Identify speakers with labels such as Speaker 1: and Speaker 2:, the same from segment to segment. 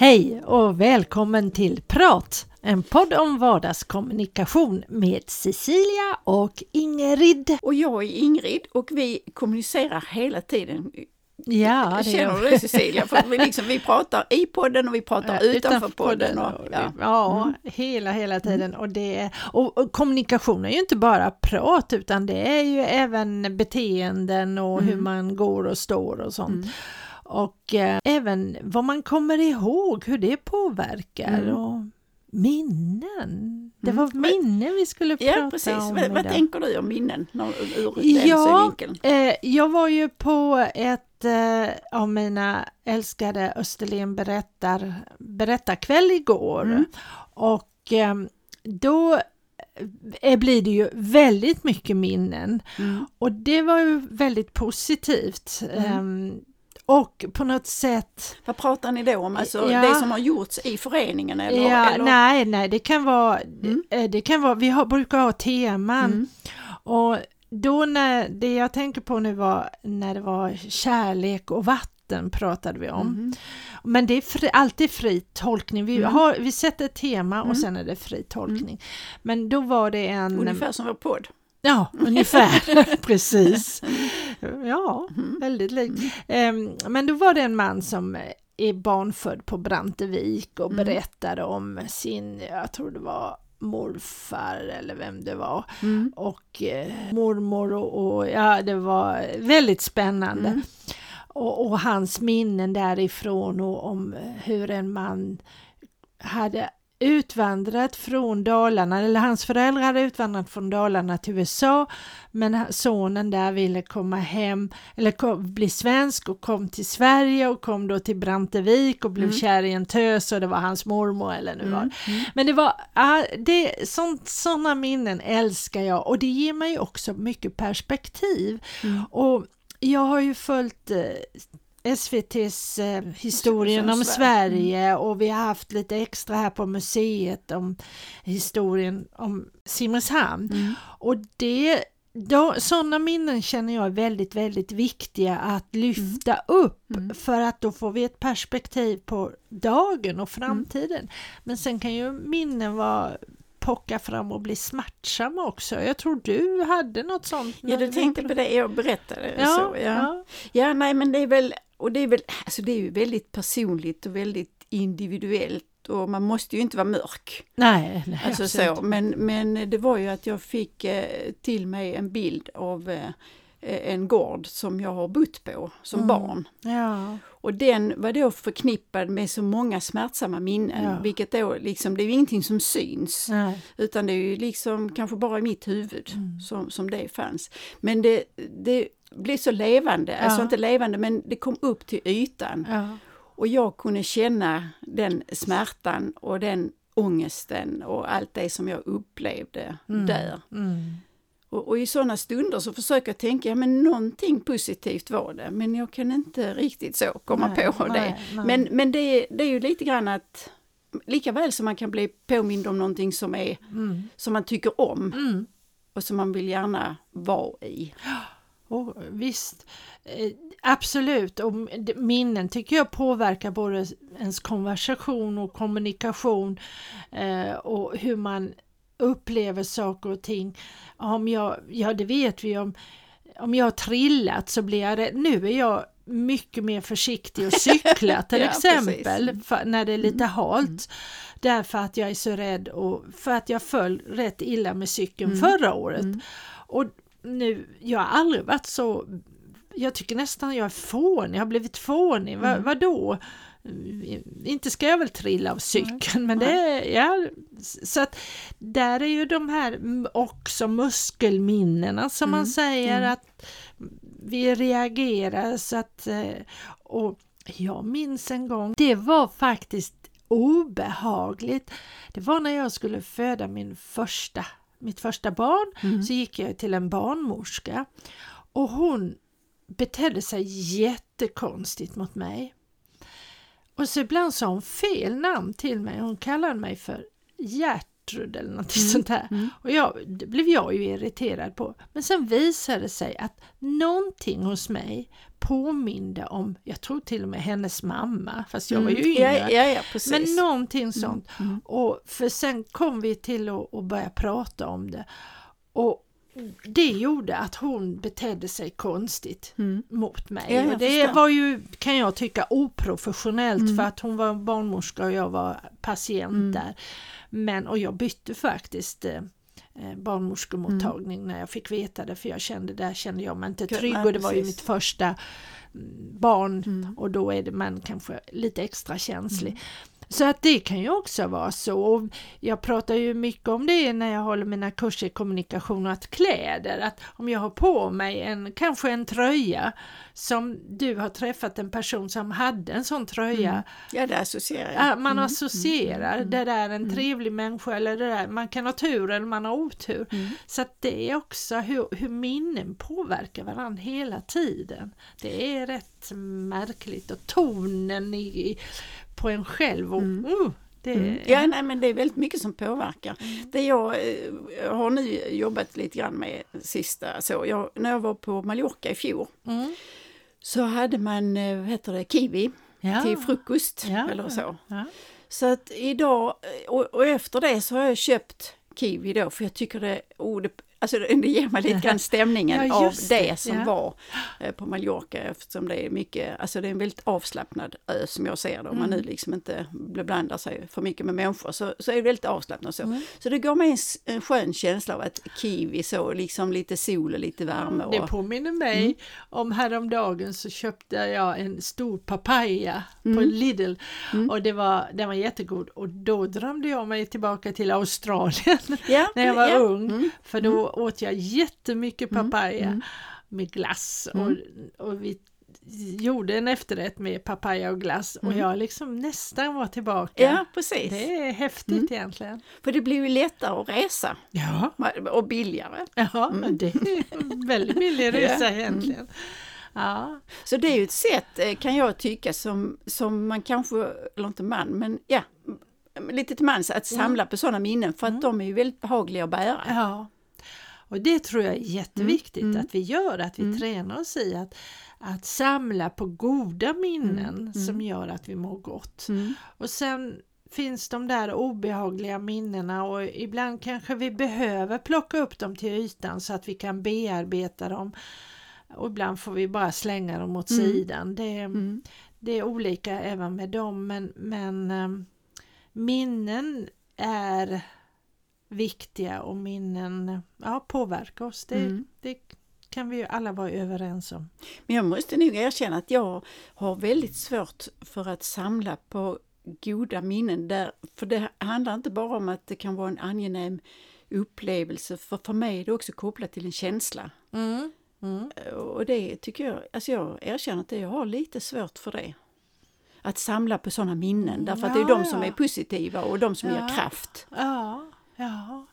Speaker 1: Hej och välkommen till Prat! En podd om vardagskommunikation med Cecilia och Ingrid.
Speaker 2: Och jag är Ingrid och vi kommunicerar hela tiden.
Speaker 1: Ja, det
Speaker 2: Känner du det Cecilia? För vi, liksom, vi pratar i podden och vi pratar ja, utanför, utanför podden. Och,
Speaker 1: ja, ja mm. hela, hela tiden. Och, det, och, och, kommunikation är ju inte bara prat utan det är ju även beteenden och mm. hur man går och står och sånt. Mm och eh, även vad man kommer ihåg, hur det påverkar mm. och minnen. Det var mm. minnen vi skulle prata
Speaker 2: ja, precis.
Speaker 1: om.
Speaker 2: Vad, vad tänker du om minnen ur den ja, synvinkeln?
Speaker 1: Eh, jag var ju på ett eh, av mina älskade Österlen berättar, berättarkväll igår mm. och eh, då eh, blir det ju väldigt mycket minnen mm. och det var ju väldigt positivt. Mm. Och på något sätt...
Speaker 2: Vad pratar ni då om? Alltså ja, det som har gjorts i föreningen? Eller,
Speaker 1: ja,
Speaker 2: eller?
Speaker 1: Nej, nej, det kan vara, mm. Eh, det kan vara vi har, brukar ha teman mm. och då när det jag tänker på nu var när det var kärlek och vatten pratade vi om. Mm. Men det är fri, alltid fri tolkning. Vi, mm. har, vi sätter ett tema och mm. sen är det fri tolkning. Mm. Men då var det en...
Speaker 2: Ungefär som vår podd.
Speaker 1: Ja, ungefär, precis. Ja, mm. väldigt likt. Mm. Men då var det en man som är barnfödd på Brantevik och mm. berättade om sin, jag tror det var morfar eller vem det var mm. och eh, mormor och, och, ja det var väldigt spännande. Mm. Och, och, hans minnen därifrån och om hur en man hade utvandrat från Dalarna, eller hans föräldrar hade utvandrat från Dalarna till USA, men sonen där ville komma hem, eller kom, bli svensk och kom till Sverige och kom då till Brantevik och blev mm. kär i en tös och det var hans mormor eller nu var. Mm. Mm. Men det var, det, sådana minnen älskar jag och det ger mig också mycket perspektiv. Mm. Och jag har ju följt eh, SVTs eh, historien om Sverige mm. och vi har haft lite extra här på museet om historien om Simrishamn. Mm. Och det sådana minnen känner jag är väldigt, väldigt viktiga att lyfta mm. upp mm. för att då får vi ett perspektiv på dagen och mm. framtiden. Men sen kan ju minnen vara pocka fram och bli smärtsamma också. Jag tror du hade något sånt.
Speaker 2: Ja, du tänkte på det jag berättade.
Speaker 1: Ja,
Speaker 2: så, ja.
Speaker 1: ja.
Speaker 2: ja, nej men det är väl och det är väl, alltså det är ju väldigt personligt och väldigt individuellt och man måste ju inte vara mörk.
Speaker 1: Nej, nej
Speaker 2: alltså så. Men, men det var ju att jag fick eh, till mig en bild av eh, en gård som jag har bott på som mm. barn.
Speaker 1: Ja.
Speaker 2: Och den var då förknippad med så många smärtsamma minnen, ja. vilket då liksom, det är ju ingenting som syns.
Speaker 1: Nej.
Speaker 2: Utan det är ju liksom kanske bara i mitt huvud mm. som, som det fanns. Men det, det blev så levande, ja. alltså inte levande men det kom upp till ytan.
Speaker 1: Ja.
Speaker 2: Och jag kunde känna den smärtan och den ångesten och allt det som jag upplevde
Speaker 1: mm.
Speaker 2: där.
Speaker 1: Mm.
Speaker 2: Och, och, i sådana stunder så försöker jag tänka, ja men någonting positivt var det, men jag kan inte riktigt så komma nej, på nej, det. Nej. Men, men det, det är ju lite grann att lika väl som man kan bli påmind om någonting som, är,
Speaker 1: mm.
Speaker 2: som man tycker om
Speaker 1: mm.
Speaker 2: och som man vill gärna vara i.
Speaker 1: Oh, visst, eh, absolut. Och minnen tycker jag påverkar både ens konversation och kommunikation eh, och hur man upplever saker och ting. Om jag, ja, det vet vi om, om jag har trillat så blir jag rädd. Nu är jag mycket mer försiktig att cykla till ja, exempel för, när det är lite mm. halt. Mm. Därför att jag är så rädd och för att jag föll rätt illa med cykeln mm. förra året. Mm. Och nu, jag har aldrig varit så, jag tycker nästan jag är fånig, jag har blivit fånig, mm. Va, vadå? Inte ska jag väl trilla av cykeln, men det ja, så att där är ju de här också muskelminnena som mm. man säger mm. att vi reagerar så att eh, och jag minns en gång, det var faktiskt obehagligt. Det var när jag skulle föda min första mitt första barn, mm. så gick jag till en barnmorska och hon betedde sig jättekonstigt mot mig. Och så ibland sa hon fel namn till mig. Hon kallade mig för Gertrud eller något mm. sånt här. Mm. Och jag, det blev jag ju irriterad på. Men sen visade det sig att någonting hos mig påminde om, jag tror till och med hennes mamma, fast jag var ju mm. yngre.
Speaker 2: Ja, ja, ja,
Speaker 1: men någonting mm. sånt. Mm. Och för sen kom vi till att, att börja prata om det. Och det gjorde att hon betedde sig konstigt mm. mot mig.
Speaker 2: Ja,
Speaker 1: och det var ju, kan jag tycka, oprofessionellt mm. för att hon var barnmorska och jag var patient där. Men, och jag bytte faktiskt eh barnmorskemottagning mm. när jag fick veta det för jag kände, där kände jag mig inte trygg och det var ju mitt första mm, barn mm. och då är det man kanske lite extra känslig. Mm. Så att det kan ju också vara så. Jag pratar ju mycket om det när jag håller mina kurser i kommunikation och att kläder, att om jag har på mig en, kanske en tröja som du har träffat en person som hade en sån tröja. Mm.
Speaker 2: Ja, det associerar jag.
Speaker 1: Man mm. associerar, mm. det där är en mm. trevlig människa eller det där, man kan ha tur eller man har otur. Mm. Så att det är också hur, hur minnen påverkar varandra hela tiden. Det är rätt märkligt och tonen i, på en själv. Och, mm. uh,
Speaker 2: det, mm. Ja, nej, men det är väldigt mycket som påverkar. Mm. Det jag, jag, eh, har nu jobbat lite grann med sista så, jag, när jag var på Mallorca i fjol mm. så hade man, eh, vad heter det, kiwi ja. till frukost ja. eller så. Ja. Så att idag, och, och, efter det så har jag köpt kiwi då för jag tycker det, oh, det Alltså det ger mig lite grann stämningen ja, av det, det som ja. var eh, på Mallorca eftersom det är mycket, alltså det är en väldigt avslappnad ö som jag ser det. Om man nu mm. liksom inte blandar sig för mycket med människor så, så är det väldigt avslappnat så. Mm. Så det gav mig en, en skön känsla av att kiwi så, liksom lite sol och lite värme. Och,
Speaker 1: det påminner mig mm. om häromdagen så köpte jag en stor papaya på mm. Lidl mm. och det var, den var jättegod och då drömde jag mig tillbaka till Australien ja, när jag var ja. ung. Mm. För då åt jag jättemycket mm, papaya mm. med glass och, mm. och vi gjorde en efterrätt med papaya och glass och mm. jag liksom nästan var tillbaka.
Speaker 2: Ja, precis.
Speaker 1: Det är häftigt mm. egentligen.
Speaker 2: För det blir ju lättare att resa.
Speaker 1: Ja.
Speaker 2: Och billigare.
Speaker 1: Ja, mm. det är väldigt billig resa ja. egentligen. Ja.
Speaker 2: Så det är ju ett sätt eh, kan jag tycka som, som man kanske, eller inte man, men ja, lite till mans att samla på sådana minnen för att de är ju väldigt behagliga att bära.
Speaker 1: Ja. Och det tror jag är jätteviktigt mm. att vi gör, att vi mm. tränar oss i att, att samla på goda minnen mm. som mm. gör att vi mår gott.
Speaker 2: Mm.
Speaker 1: Och sen finns de där obehagliga minnena och ibland kanske vi behöver plocka upp dem till ytan så att vi kan bearbeta dem. Och ibland får vi bara slänga dem åt mm. sidan. Det, det är olika även med dem men, men um, minnen är viktiga och minnen ja, påverkar oss. Det, mm. det kan vi ju alla vara överens om.
Speaker 2: Men jag måste nog erkänna att jag har väldigt svårt för att samla på goda minnen där, för det handlar inte bara om att det kan vara en angenäm upplevelse, för för mig är det också kopplat till en känsla.
Speaker 1: Mm. Mm.
Speaker 2: Och det tycker jag, alltså jag erkänner att jag har lite svårt för det. Att samla på sådana minnen, därför att det är de som är positiva och de som ja. ger kraft.
Speaker 1: Ja. Ja,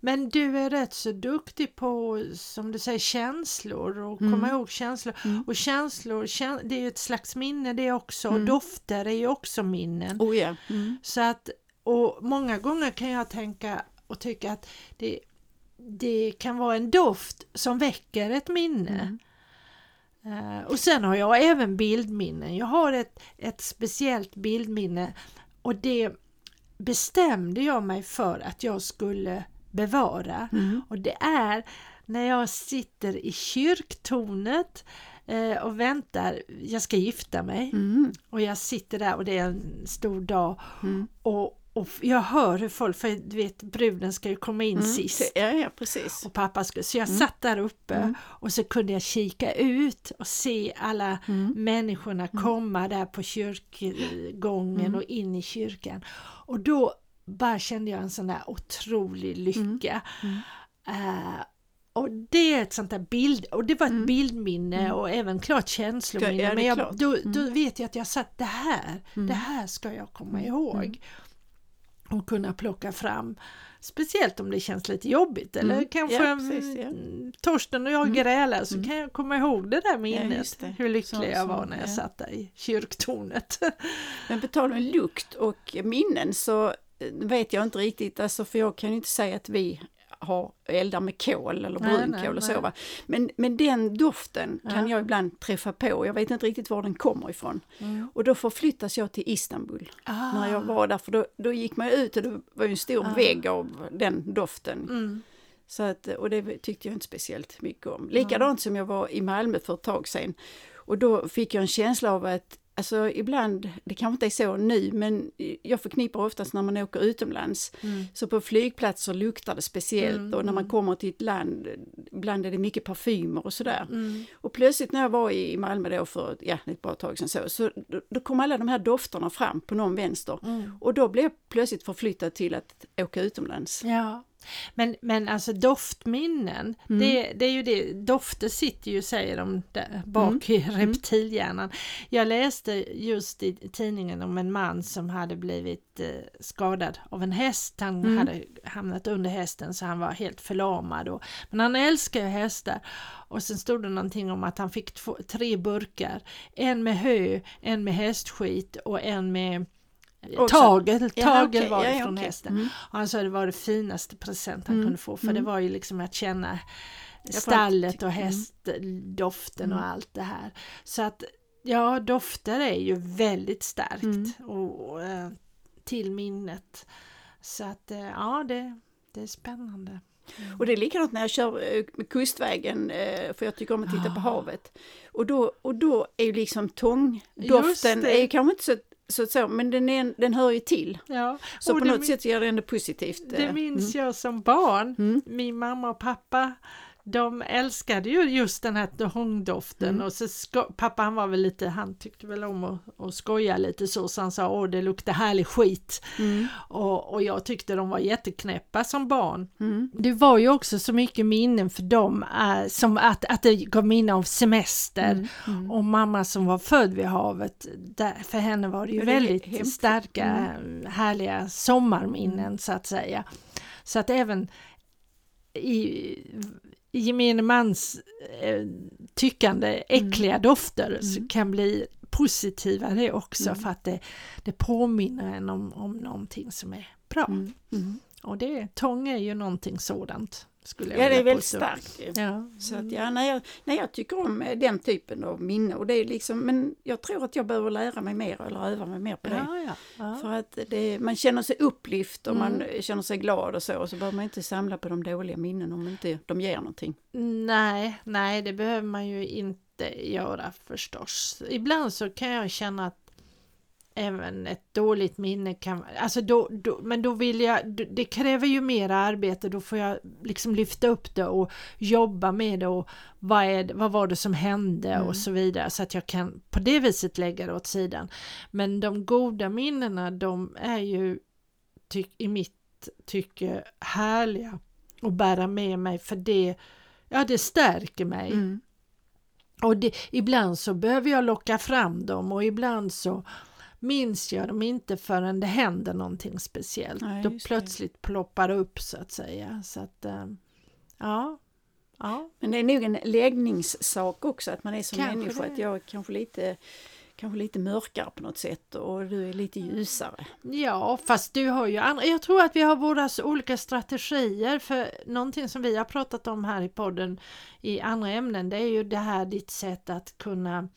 Speaker 1: men du är rätt så duktig på, som du säger, känslor och mm. komma ihåg känslor. Mm. Och känslor, käns det är ju ett slags minne det också. Mm. Dofter är ju också minnen.
Speaker 2: Oh yeah.
Speaker 1: Mm. Så att, och många gånger kan jag tänka och tycka att det, det kan vara en doft som väcker ett minne. Uh, och sen har jag även bildminnen. Jag har ett, ett speciellt bildminne och det bestämde jag mig för att jag skulle bevara.
Speaker 2: Mm.
Speaker 1: Och det är när jag sitter i kyrktornet eh, och väntar, jag ska gifta mig
Speaker 2: mm.
Speaker 1: och jag sitter där och det är en stor dag
Speaker 2: mm.
Speaker 1: och och jag hör hur folk, för du vet bruden ska ju komma in mm, sist.
Speaker 2: Ja, ja, precis.
Speaker 1: Och pappa skulle, så jag mm. satt där uppe mm. och så kunde jag kika ut och se alla mm. människorna mm. komma där på kyrkgången mm. och in i kyrkan. Och då bara kände jag en sån där otrolig lycka. Uh, och det är ett sånt där bild, och det var ett mm. bildminne mm. och även klart känslominne. Ja, men jag, då, då vet jag att jag satt det här, det här ska jag komma ihåg. Och kunna plocka fram Speciellt om det känns lite jobbigt eller mm. kanske ja, precis, ja. Torsten och jag mm. grälar så mm. kan jag komma ihåg det där minnet. Ja, det. Hur lycklig så, jag var när jag satt där i kyrktornet.
Speaker 2: Men på tal om lukt och minnen så vet jag inte riktigt, alltså för jag kan inte säga att vi har eldar med kol eller brunkol och så. Va? Men, men den doften ja. kan jag ibland träffa på, jag vet inte riktigt var den kommer ifrån. Mm. Och då förflyttas jag till Istanbul ah. när jag var där, för då, då gick man ut och det var ju en stor ah. vägg av den doften. Mm. Så att, och det tyckte jag inte speciellt mycket om. Likadant mm. som jag var i Malmö för ett tag sedan. Och då fick jag en känsla av att Alltså ibland, det kanske inte är så nu, men jag förknippar oftast när man åker utomlands. Mm. Så på flygplatser luktar det speciellt mm, och när man mm. kommer till ett land, ibland är det mycket parfymer och sådär. Mm. Och plötsligt när jag var i Malmö då för ja, ett bra tag sedan så, så då, då kom alla de här dofterna fram på någon vänster. Mm. Och då blev jag plötsligt förflyttad till att åka utomlands.
Speaker 1: Ja. Men, men alltså doftminnen, mm. det, det, är ju det, dofter sitter ju säger de där, bak mm. i mm. reptilhjärnan. Jag läste just i tidningen om en man som hade blivit eh, skadad av en häst. Han mm. hade hamnat under hästen så han var helt förlamad. Och, men han älskar ju hästar. Och sen stod det någonting om att han fick två, tre burkar. En med hö, en med hästskit och en med Tagel, tagel ja, var det ja, från okay. hästen. Mm. Och han sa det var det finaste present han mm. kunde få för mm. det var ju liksom att känna stallet och mm. hästdoften och mm. allt det här. Så att ja, dofter är ju väldigt starkt mm. och, och, eh, till minnet. Så att eh, ja, det, det är spännande.
Speaker 2: Och det är likadant när jag kör eh, med kustvägen, för jag tycker om att titta på havet. Och då, och då är ju liksom tångdoften är kanske inte så så, så, men den, är, den hör ju till. Ja. Så på något sätt ger det ändå positivt.
Speaker 1: Det minns mm. jag som barn. Mm. Min mamma och pappa de älskade ju just den här hångdoften mm. och så pappa han var väl lite, han tyckte väl om att, att skoja lite så, så han sa åh det luktar härlig skit. Mm. Och, och jag tyckte de var jätteknäppa som barn. Mm. Det var ju också så mycket minnen för dem, äh, som att, att det gav minnen av semester mm. Mm. och mamma som var född vid havet, där, för henne var det ju det väldigt starka mm. härliga sommarminnen så att säga. Så att även i gemene mans eh, tyckande äckliga mm. dofter mm. kan bli positiva det också mm. för att det, det påminner en om, om någonting som är bra. Mm. mm. Och det, tång är ju någonting sådant. Skulle jag
Speaker 2: ja, det är väldigt starkt. Ja. Så att, ja, när, jag, när jag tycker om eh, den typen av minne, och det är liksom, men jag tror att jag behöver lära mig mer eller öva mig mer på det. Ja, ja, ja. För att det, man känner sig upplyft och mm. man känner sig glad och så, och så behöver man inte samla på de dåliga minnen om inte de ger någonting.
Speaker 1: Nej, nej det behöver man ju inte göra förstås. Ibland så kan jag känna att även ett dåligt minne kan, alltså då, då, men då vill jag, det kräver ju mer arbete, då får jag liksom lyfta upp det och jobba med det och vad, är, vad var det som hände mm. och så vidare så att jag kan på det viset lägga det åt sidan. Men de goda minnena de är ju tyck, i mitt tycke härliga att bära med mig för det, ja det stärker mig. Mm. Och det, ibland så behöver jag locka fram dem och ibland så minns jag dem inte förrän det händer någonting speciellt. Ja, Då plötsligt det. ploppar det upp så att säga. Så att, äh, ja, ja.
Speaker 2: Men det är nog en läggningssak också, att man är som kanske människa. Det. Att jag kanske lite kanske lite mörkare på något sätt och du är lite ljusare.
Speaker 1: Ja, fast du har ju andra. Jag tror att vi har våra olika strategier för någonting som vi har pratat om här i podden i andra ämnen. Det är ju det här ditt sätt att kunna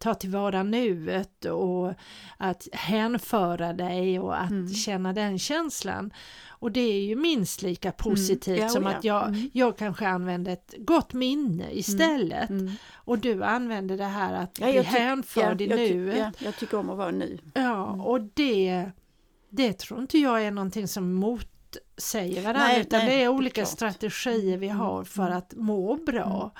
Speaker 1: ta tillvara nuet och att hänföra dig och att mm. känna den känslan. Och det är ju minst lika mm. positivt mm. ja, som ja. att jag, mm. jag kanske använder ett gott minne mm. istället. Mm. Och du använder det här att ja, bli hänförd i nuet.
Speaker 2: Ja, jag tycker om att vara nu.
Speaker 1: Ja, och det, det tror inte jag är någonting som motsäger varandra nej, utan nej, det är olika det är strategier vi har för att må bra.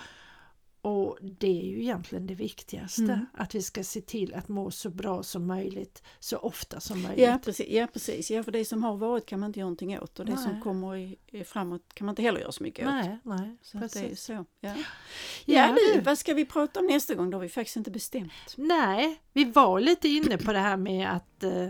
Speaker 1: Och det är ju egentligen det viktigaste, mm. att vi ska se till att må så bra som möjligt, så ofta som möjligt.
Speaker 2: Ja precis, ja, precis. Ja, för det som har varit kan man inte göra någonting åt och det nej. som kommer i, framåt kan man inte heller göra så mycket
Speaker 1: nej, åt. Nej,
Speaker 2: så precis. Det är så. Ja, ja, ja du, vad ska vi prata om nästa gång? Det har vi faktiskt inte bestämt.
Speaker 1: Nej, vi var lite inne på det här med att eh,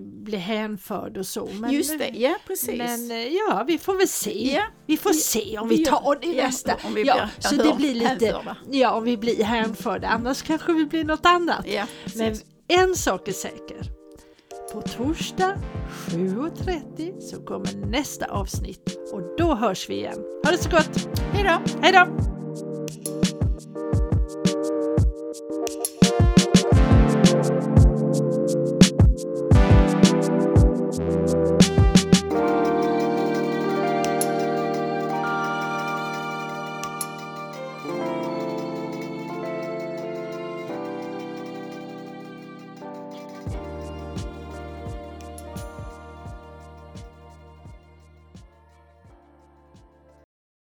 Speaker 1: bli hänförd och så. Men,
Speaker 2: Just det, ja precis.
Speaker 1: Men eh, ja, vi får väl se.
Speaker 2: Ja.
Speaker 1: Vi får se om vi tar det
Speaker 2: Ja,
Speaker 1: nästa.
Speaker 2: om vi
Speaker 1: ja,
Speaker 2: blir
Speaker 1: så det blir lite,
Speaker 2: hänförda.
Speaker 1: ja, om vi blir hänförda. Annars kanske vi blir något annat.
Speaker 2: Ja,
Speaker 1: Men en sak är säker. På torsdag 7.30 så kommer nästa avsnitt och då hörs vi igen. Ha det så gott!
Speaker 2: Hej då!
Speaker 1: Hej då!